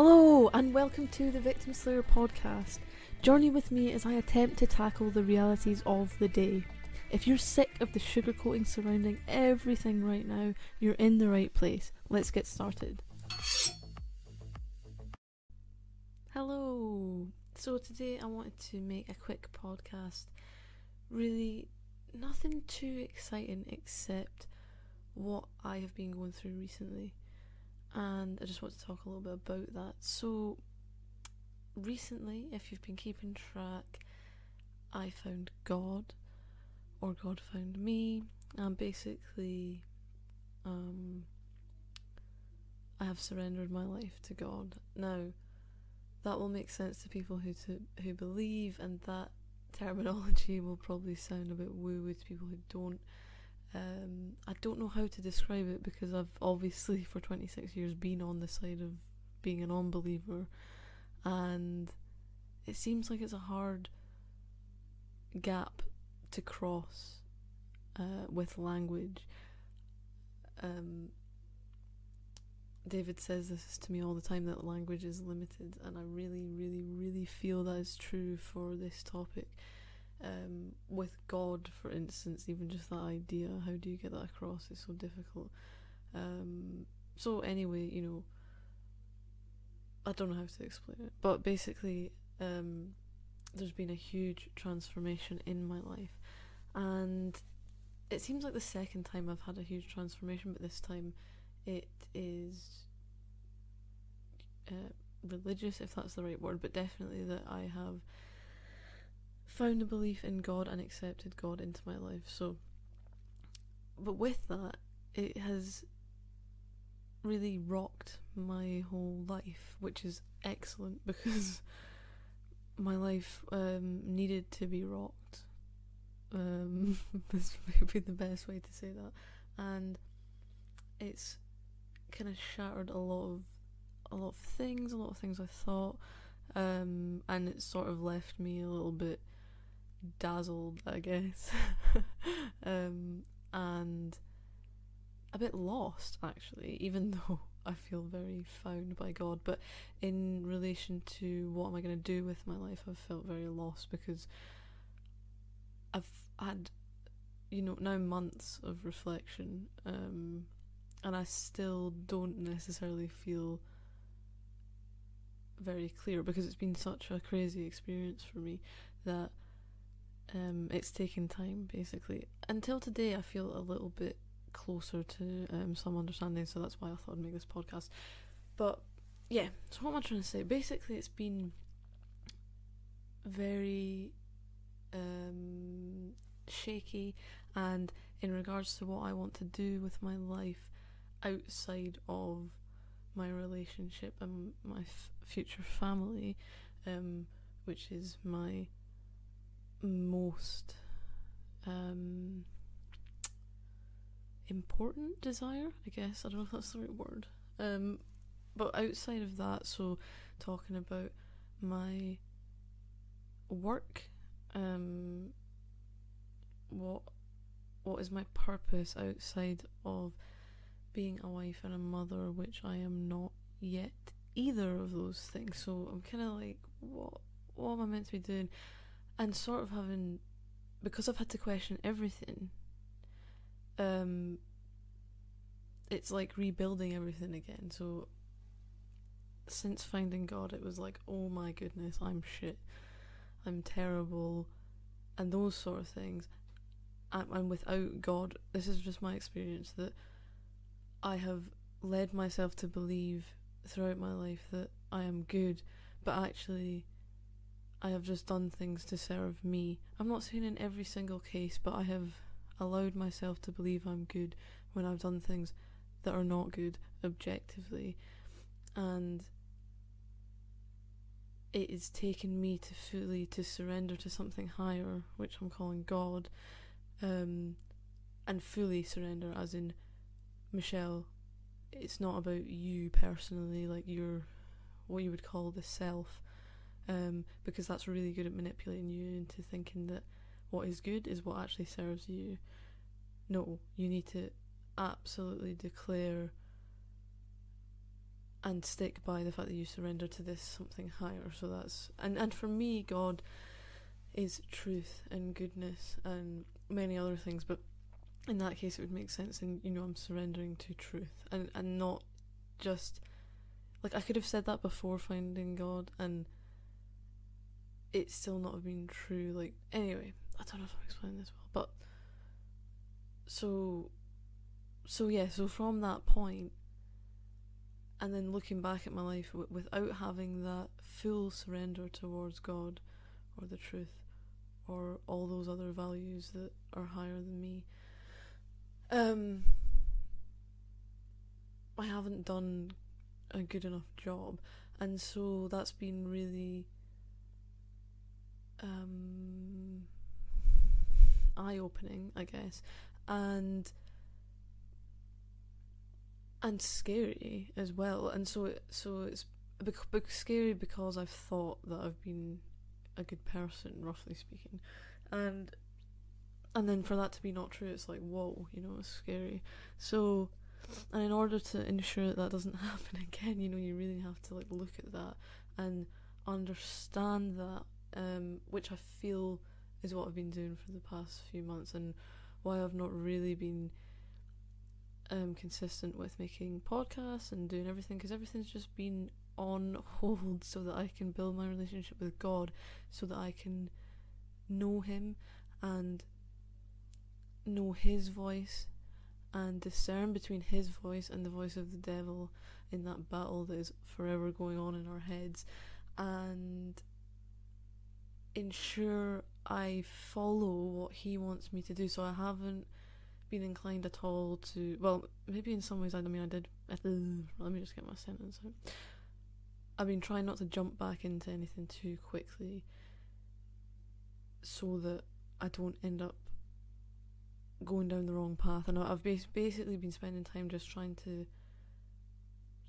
Hello, and welcome to the Victim Slayer podcast. Journey with me as I attempt to tackle the realities of the day. If you're sick of the sugarcoating surrounding everything right now, you're in the right place. Let's get started. Hello. So today I wanted to make a quick podcast. Really, nothing too exciting except what I have been going through recently and I just want to talk a little bit about that. So, recently, if you've been keeping track, I found God, or God found me, and basically, um, I have surrendered my life to God. Now, that will make sense to people who to, who believe, and that terminology will probably sound a bit woo woo to people who don't. Um, I don't know how to describe it because I've obviously for 26 years been on the side of being an unbeliever, and it seems like it's a hard gap to cross uh, with language. Um, David says this to me all the time that language is limited, and I really, really, really feel that is true for this topic um, with God, for instance, even just that idea, how do you get that across is so difficult. Um, so, anyway, you know, I don't know how to explain it, but basically, um, there's been a huge transformation in my life, and it seems like the second time I've had a huge transformation, but this time it is uh, religious, if that's the right word, but definitely that I have found a belief in God and accepted God into my life. So, but with that, it has really rocked my whole life, which is excellent because my life um, needed to be rocked. Um, this would be the best way to say that, and it's kind of shattered a lot of a lot of things, a lot of things I thought, um, and it sort of left me a little bit dazzled, I guess, um, and a bit lost actually, even though I feel very found by God. But in relation to what am I going to do with my life, I've felt very lost because I've had, you know, now months of reflection, um, and I still don't necessarily feel very clear because it's been such a crazy experience for me that um, it's taken time basically. Until today, I feel a little bit closer to um, some understanding, so that's why I thought I'd make this podcast. But yeah, so what am I trying to say? Basically, it's been very um, shaky, and in regards to what I want to do with my life outside of my relationship and my f- future family, um, which is my most um, important desire, I guess. I don't know if that's the right word. Um, but outside of that, so talking about my work, um, what what is my purpose outside of being a wife and a mother, which I am not yet either of those things. So I'm kind of like, what what am I meant to be doing? And sort of having because I've had to question everything. Um, it's like rebuilding everything again. So since finding God, it was like, oh my goodness, I'm shit, I'm terrible, and those sort of things. And, and without God, this is just my experience that I have led myself to believe throughout my life that I am good, but actually I have just done things to serve me. I'm not saying in every single case, but I have allowed myself to believe I'm good when I've done things that are not good objectively. And it is taken me to fully to surrender to something higher, which I'm calling God, um, and fully surrender, as in Michelle. It's not about you personally, like you're what you would call the self um, because that's really good at manipulating you into thinking that what is good is what actually serves you. No, you need to absolutely declare and stick by the fact that you surrender to this something higher. So that's and and for me, God is truth and goodness and many other things, but in that case, it would make sense. And you know, I'm surrendering to truth and and not just like I could have said that before finding God and it still not have been true. Like anyway, I don't know if I'm explaining this well, but so so yeah, so from that point, and then looking back at my life w- without having that full surrender towards God or the truth or all those other values that are higher than me, um, I haven't done a good enough job, and so that's been really um, eye opening, I guess, and and scary as well. And so so it's scary because I've thought that I've been a good person, roughly speaking, and and then for that to be not true, it's like whoa, you know, it's scary. So. And in order to ensure that that doesn't happen again, you know, you really have to like look at that and understand that um, which I feel is what I've been doing for the past few months and why I've not really been um, consistent with making podcasts and doing everything because everything's just been on hold so that I can build my relationship with God so that I can know Him and know His voice and discern between His voice and the voice of the devil in that battle that is forever going on in our heads. And ensure I follow what he wants me to do. So I haven't been inclined at all to. Well, maybe in some ways, I mean, I did. Let me just get my sentence out. I've been trying not to jump back into anything too quickly so that I don't end up going down the wrong path. And I've basically been spending time just trying to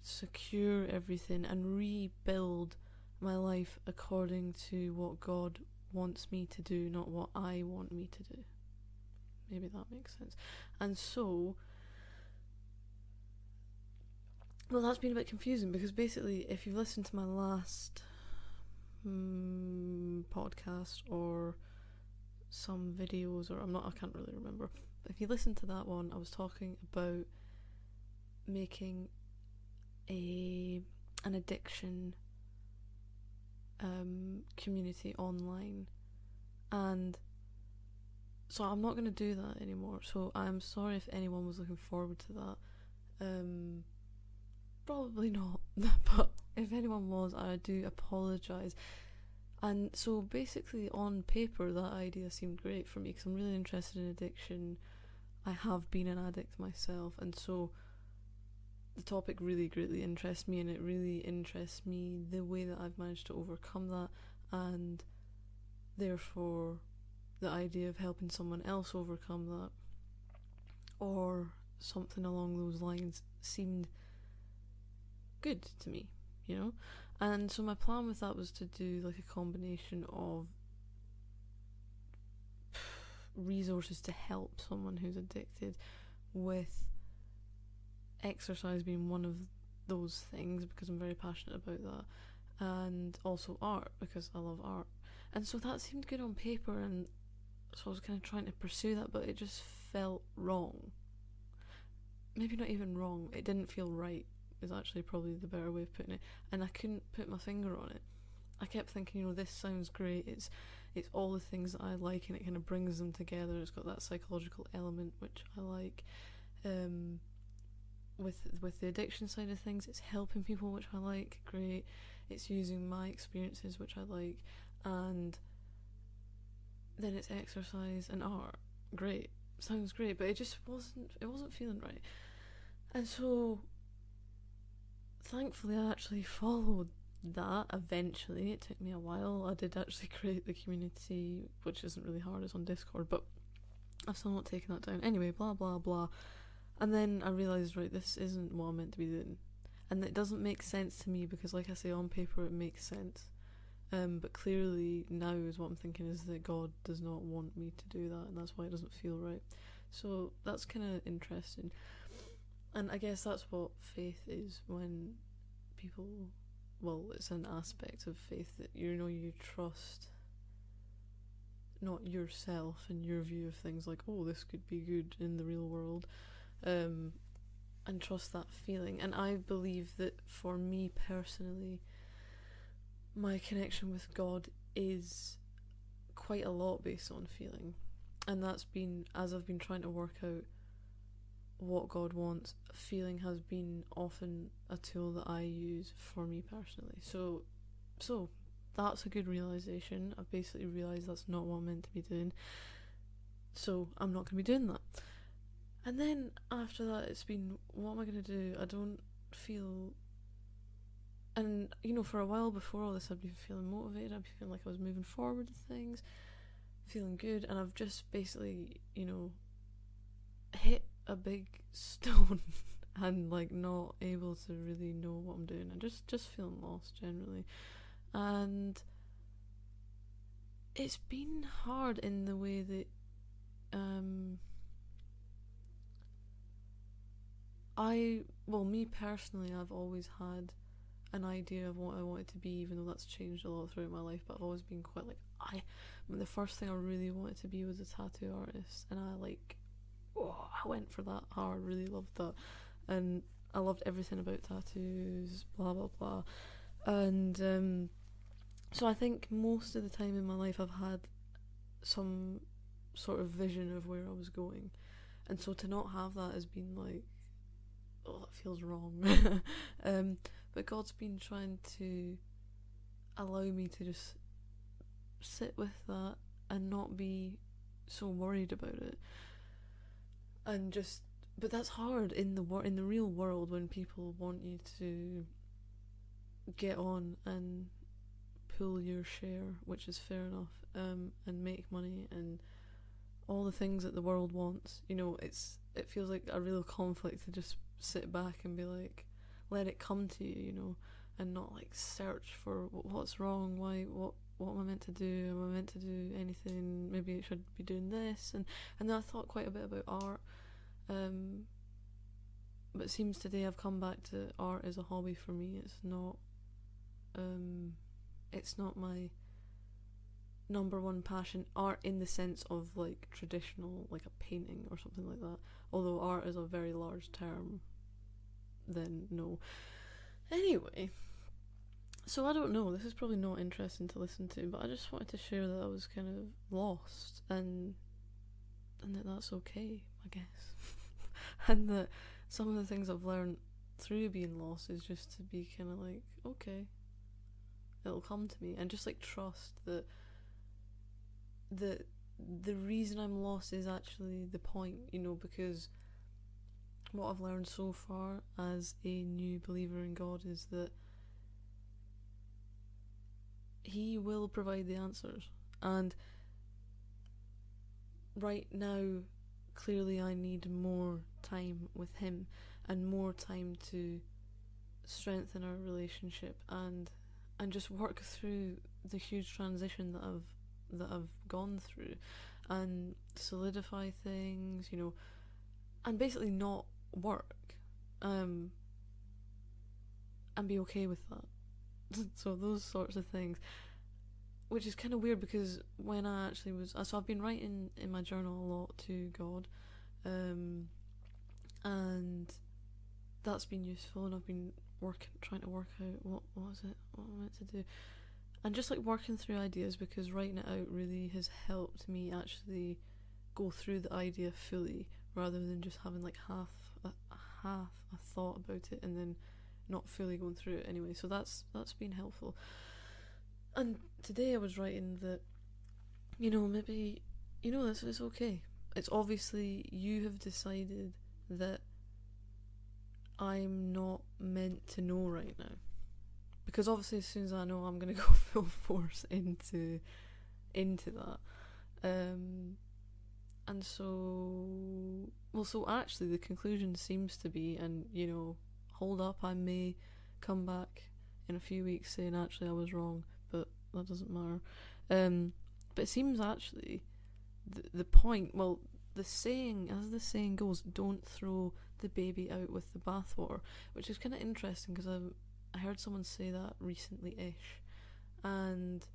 secure everything and rebuild my life according to what God wants me to do, not what I want me to do. Maybe that makes sense. And so, well, that's been a bit confusing because basically, if you've listened to my last mm, podcast or some videos, or I'm not, I can't really remember. But if you listen to that one, I was talking about making a an addiction um, community online, and so I'm not going to do that anymore. So I'm sorry if anyone was looking forward to that. Um, probably not, but if anyone was, I do apologise. And so basically, on paper, that idea seemed great for me because I'm really interested in addiction. I have been an addict myself, and so the topic really greatly interests me, and it really interests me the way that I've managed to overcome that, and therefore the idea of helping someone else overcome that, or something along those lines, seemed good to me, you know? And so my plan with that was to do like a combination of resources to help someone who's addicted with exercise being one of those things because I'm very passionate about that, and also art because I love art. And so that seemed good on paper, and so I was kind of trying to pursue that, but it just felt wrong. Maybe not even wrong, it didn't feel right, is actually probably the better way of putting it. And I couldn't put my finger on it. I kept thinking, you know, this sounds great. It's it's all the things that I like, and it kind of brings them together. It's got that psychological element which I like. Um, with with the addiction side of things, it's helping people, which I like. Great. It's using my experiences, which I like, and then it's exercise and art. Great. Sounds great, but it just wasn't. It wasn't feeling right, and so thankfully, I actually followed that eventually. It took me a while. I did actually create the community, which isn't really hard, it's on Discord, but I've still not taken that down. Anyway, blah blah blah. And then I realised, right, this isn't what I'm meant to be doing. And it doesn't make sense to me because, like I say, on paper it makes sense. Um, but clearly now is what I'm thinking is that God does not want me to do that, and that's why it doesn't feel right. So that's kind of interesting. And I guess that's what faith is when people well it's an aspect of faith that you know you trust not yourself and your view of things like oh this could be good in the real world um, and trust that feeling and i believe that for me personally my connection with god is quite a lot based on feeling and that's been as i've been trying to work out what God wants, feeling has been often a tool that I use for me personally. So, so that's a good realization. I've basically realized that's not what I'm meant to be doing. So I'm not going to be doing that. And then after that, it's been what am I going to do? I don't feel. And you know, for a while before all this, I'd been feeling motivated. I'd be feeling like I was moving forward with things, feeling good, and I've just basically, you know, hit a big stone and like not able to really know what I'm doing and just just feeling lost generally and it's been hard in the way that um I well me personally I've always had an idea of what I wanted to be even though that's changed a lot throughout my life but I've always been quite like I, I mean, the first thing I really wanted to be was a tattoo artist and I like oh, I went for that hard, really loved that. And I loved everything about tattoos, blah blah blah. And um, so I think most of the time in my life I've had some sort of vision of where I was going. And so to not have that has been like, oh, it feels wrong. um, but God's been trying to allow me to just sit with that and not be so worried about it and just but that's hard in the wor- in the real world when people want you to get on and pull your share, which is fair enough, um, and make money and all the things that the world wants. You know, it's it feels like a real conflict to just sit back and be like, let it come to you, you know, and not like search for what's wrong, why, what, what am I meant to do? Am I meant to do anything? Maybe I should be doing this, and and then I thought quite a bit about art um, but it seems today I've come back to art as a hobby for me. It's not, um, it's not my number one passion. Art in the sense of like traditional, like a painting or something like that. Although art is a very large term, then no. Anyway, so I don't know. This is probably not interesting to listen to, but I just wanted to share that I was kind of lost and and that that's okay, I guess. and that some of the things I've learned through being lost is just to be kind of like, okay, it'll come to me, and just like trust that the the reason I'm lost is actually the point, you know, because what I've learned so far as a new believer in God is that He will provide the answers, and right now clearly I need more time with him and more time to strengthen our relationship and and just work through the huge transition that I've that I've gone through and solidify things, you know, and basically not work. Um and be okay with that. so those sorts of things which is kind of weird because when I actually was so I've been writing in my journal a lot to God, um, and that's been useful. And I've been working, trying to work out what what was it, what I meant to do, and just like working through ideas because writing it out really has helped me actually go through the idea fully rather than just having like half a half a thought about it and then not fully going through it anyway. So that's that's been helpful. And today I was writing that, you know, maybe, you know, this is okay. It's obviously you have decided that I'm not meant to know right now. Because obviously, as soon as I know, I'm going to go full force into into that. Um, and so, well, so actually, the conclusion seems to be, and you know, hold up, I may come back in a few weeks saying actually I was wrong, but that doesn't matter. Um, but it seems actually the the point. Well, the saying, as the saying goes, don't throw the baby out with the bathwater, which is kind of interesting because I I heard someone say that recently ish, and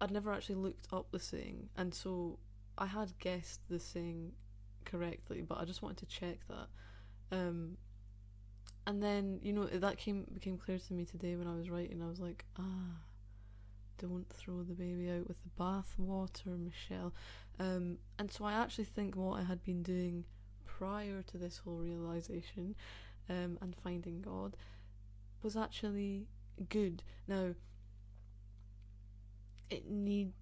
I'd never actually looked up the saying, and so I had guessed the saying correctly, but I just wanted to check that. Um, and then you know that came became clear to me today when I was writing. I was like, ah, don't throw the baby out with the bathwater, Michelle. Um, and so I actually think what I had been doing prior to this whole realization um, and finding God was actually good. Now, it need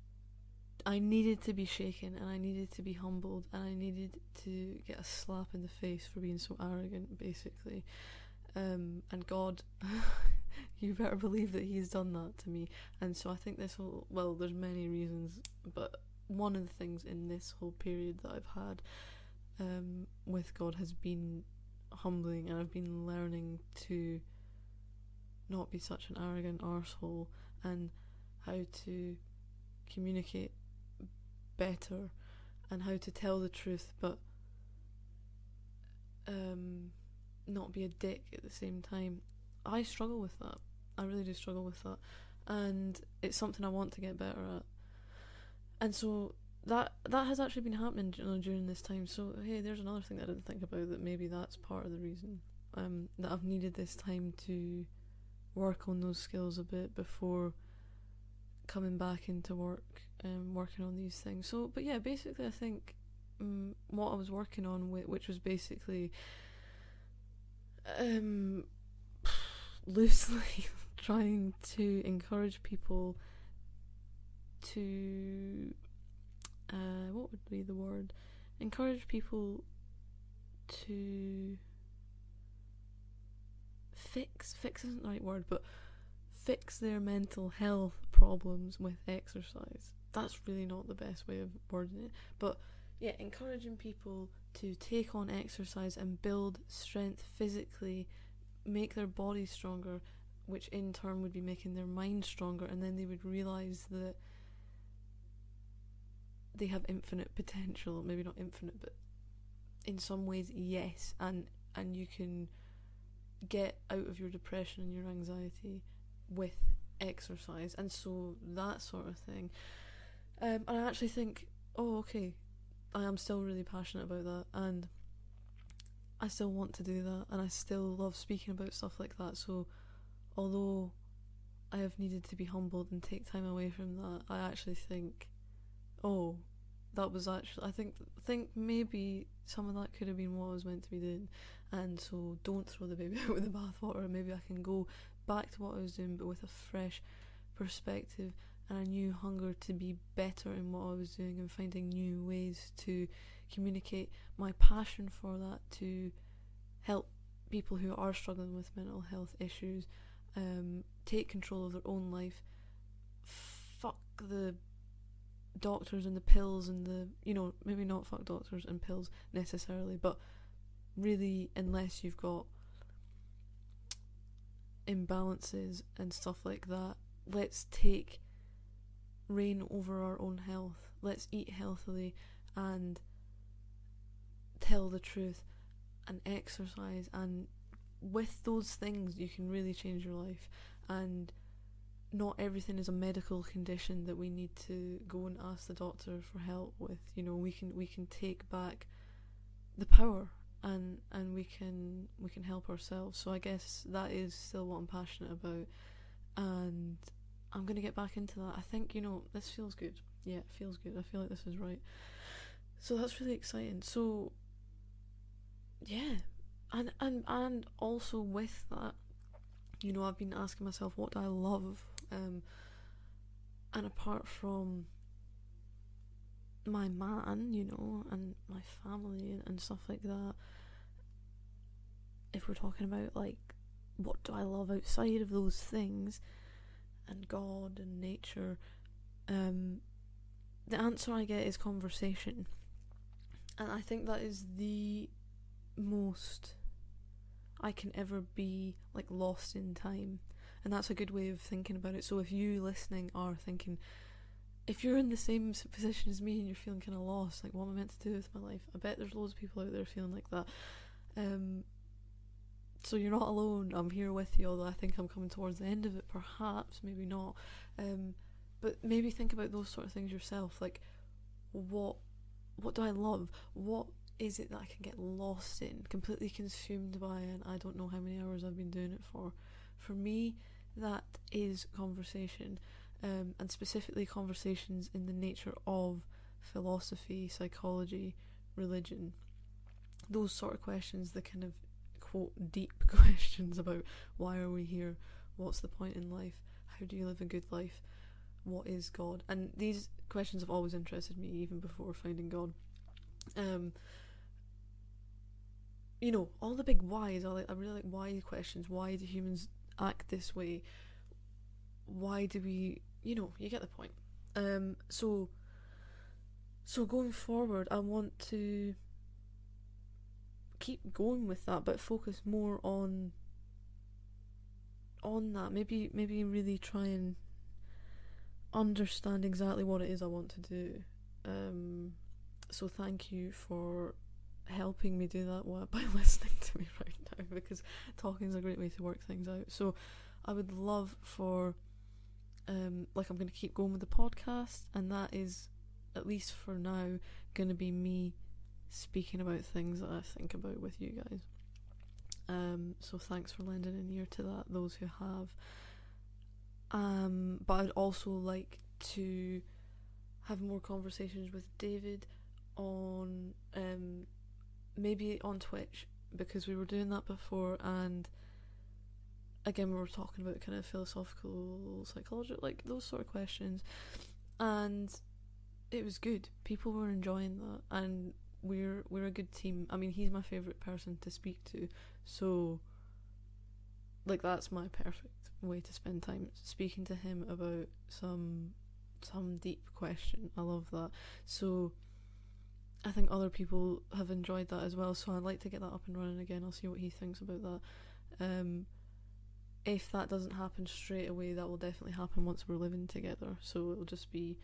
I needed to be shaken and I needed to be humbled and I needed to get a slap in the face for being so arrogant, basically. Um, and God, you better believe that He's done that to me. And so I think this whole well, there's many reasons, but one of the things in this whole period that I've had um, with God has been humbling, and I've been learning to not be such an arrogant arsehole and how to communicate better and how to tell the truth but um, not be a dick at the same time. I struggle with that. I really do struggle with that. And it's something I want to get better at. And so that that has actually been happening you know, during this time. So hey, there's another thing that I didn't think about that maybe that's part of the reason um, that I've needed this time to work on those skills a bit before coming back into work and um, working on these things. So, but yeah, basically, I think um, what I was working on, which was basically um, loosely trying to encourage people to uh, what would be the word? Encourage people to fix fix isn't the right word, but fix their mental health problems with exercise. That's really not the best way of wording it. But yeah, encouraging people to take on exercise and build strength physically, make their body stronger, which in turn would be making their mind stronger, and then they would realize that they have infinite potential. Maybe not infinite, but in some ways, yes, and and you can get out of your depression and your anxiety with exercise, and so that sort of thing. Um, and I actually think, oh, okay, I am still really passionate about that, and I still want to do that, and I still love speaking about stuff like that. So, although I have needed to be humbled and take time away from that, I actually think, oh, that was actually I think think maybe some of that could have been what I was meant to be doing, and so don't throw the baby out with the bathwater. Maybe I can go back to what I was doing, but with a fresh perspective and a new hunger to be better in what I was doing and finding new ways to communicate my passion for that to help people who are struggling with mental health issues um, take control of their own life. Fuck the doctors and the pills and the you know maybe not fuck doctors and pills necessarily, but really unless you've got imbalances and stuff like that, let's take reign over our own health. Let's eat healthily and tell the truth and exercise and with those things you can really change your life and not everything is a medical condition that we need to go and ask the doctor for help with you know we can we can take back the power and and we can we can help ourselves so i guess that is still what i'm passionate about and I'm gonna get back into that. I think you know this feels good. Yeah, it feels good. I feel like this is right. So that's really exciting. So yeah, and and and also with that, you know, I've been asking myself what do I love, um, and apart from my man, you know, and my family and, stuff like that. If we're talking about like what do I love outside of those things, and God and nature, um, the answer I get is conversation. And I think that is the most I can ever be like lost in time. And that's a good way of thinking about it. So if you listening are thinking, if you're in the same position as me and you're feeling kind of lost, like what am I meant to do with my life? I bet there's loads of people out there feeling like that. Um, so you're not alone. I'm here with you, although I think I'm coming towards the end of it, perhaps, maybe not. Um, but maybe think about those sort of things yourself. Like, what, what do I love? What is it that I can get lost in, completely consumed by, and I don't know how many hours I've been doing it for. For me, that is conversation, um, and specifically conversations in the nature of philosophy, psychology, religion. Those sort of questions, the kind of quote deep questions about why are we here, what's the point in life, how do you live a good life, what is God, and these questions have always interested me even before finding God. Um, you know, all the big whys. I like. I really like why questions. Why do humans act this way? Why do we? You know, you get the point. Um. So. So going forward, I want to keep going with that, but focus more on on that. Maybe maybe really try and understand exactly what it is I want to do. Um, so thank you for helping me do that by listening to me right because talking is a great way to work things out. So I would love for um like I'm going to keep going with the podcast and that is at least for now going to be me speaking about things that I think about with you guys. Um so thanks for lending an ear to that those who have. Um but I'd also like to have more conversations with David on um maybe on Twitch because we were doing that before and again we were talking about kind of philosophical psychological like those sort of questions and it was good. People were enjoying that and we're we're a good team. I mean he's my favorite person to speak to so like that's my perfect way to spend time speaking to him about some some deep question. I love that. So I think other people have enjoyed that as well, so I'd like to get that up and running again. I'll see what he thinks about that. Um, if that doesn't happen straight away, that will definitely happen once we're living together. So it'll just be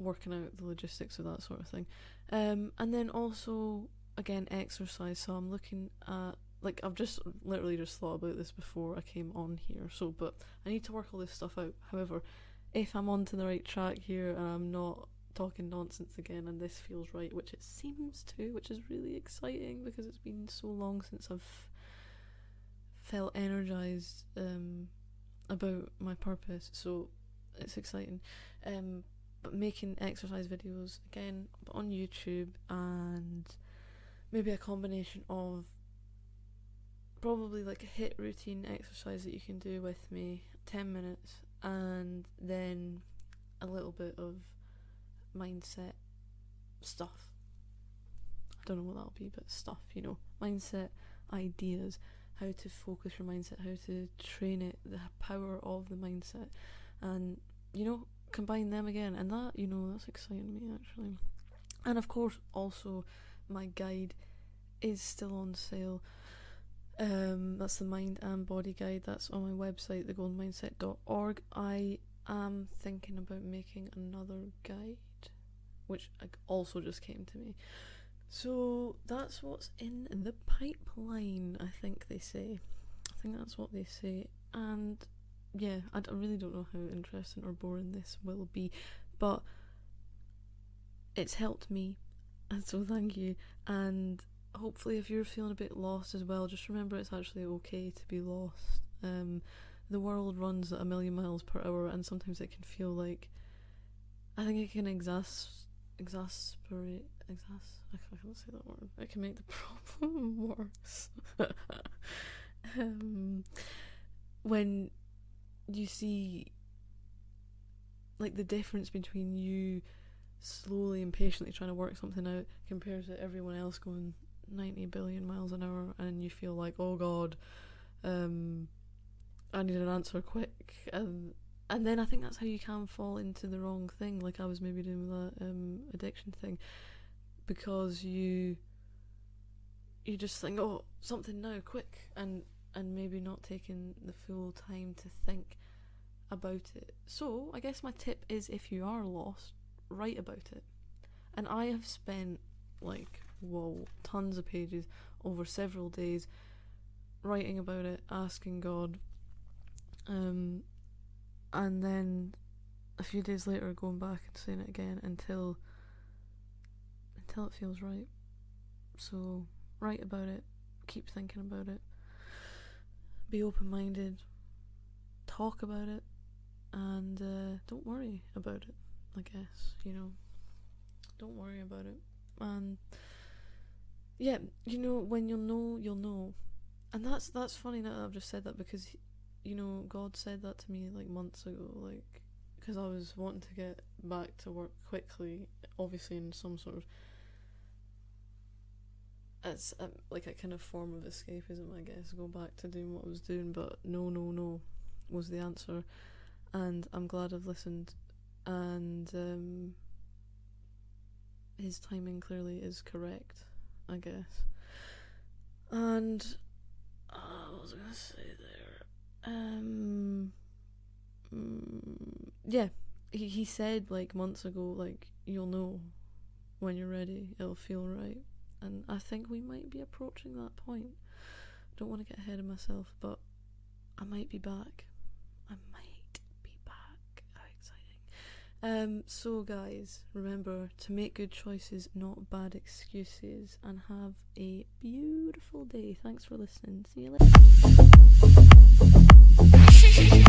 working out the logistics of that sort of thing. Um, and then also, again, exercise. So I'm looking at, like, I've just literally just thought about this before I came on here. So, but I need to work all this stuff out. However, if I'm onto the right track here and I'm not talking nonsense again and this feels right, which it seems to, which is really exciting because it's been so long since I've felt energized um, about my purpose. So it's exciting. Um, but making exercise videos again on YouTube and maybe a combination of probably like a HIIT routine exercise that you can do with me 10 minutes and then a little bit of mindset stuff. I don't know what that'll be, but stuff, you know, mindset ideas, how to focus your mindset, how to train it, the power of the mindset, and you know, combine them again. And that, you know, that's exciting me actually. And of course, also my guide is still on sale. Um, that's the mind and body guide. That's on my website, thegoldenmindset.org. I am thinking about making another guide which also just came to me. So that's what's in the pipeline, I think they say. I think that's what they say. And yeah, I, d- I really don't know how interesting or boring this will be, but it's helped me, and so thank you. And hopefully, if you're feeling a bit lost as well, just remember it's actually okay to be lost. Um, the world runs at a million miles per hour, and sometimes it can feel like I think it can exhaust exasperate exas I can't say that word. It can make the problem worse. um, when you see like the difference between you slowly and patiently trying to work something out compared to everyone else going 90 billion miles an hour and you feel like oh god um I need an answer quick and and then I think that's how you can fall into the wrong thing, like I was maybe doing with that um, addiction thing, because you you just think, oh, something now, quick, and and maybe not taking the full time to think about it. So I guess my tip is, if you are lost, write about it. And I have spent like whoa, tons of pages over several days writing about it, asking God, um, and then a few days later going back and saying it again until until it feels right. So write about it, keep thinking about it, be open minded, talk about it, and uh, don't worry about it. I guess you know, don't worry about it, and yeah, you know when you'll know, you'll know, and that's that's funny now that I've just said that because you know God said that to me like months ago, like because I was wanting to get back to work quickly, obviously in some sort of it's um, like a kind of form of escapism, I guess, go back to doing what I was doing, but no, no, no was the answer, and I'm glad I've listened, and um, his timing clearly is correct, I guess, and uh, what was I gonna say there? Um, mm, yeah, he he said like months ago, like you'll know when you're ready, it'll feel right and I think we might be approaching that point. Don't want to get ahead of myself, but I might be back. I might be back. How exciting! Um, so guys, remember to make good choices, not bad excuses, and have a beautiful day. Thanks for listening. See you later. Shh, shh, shh.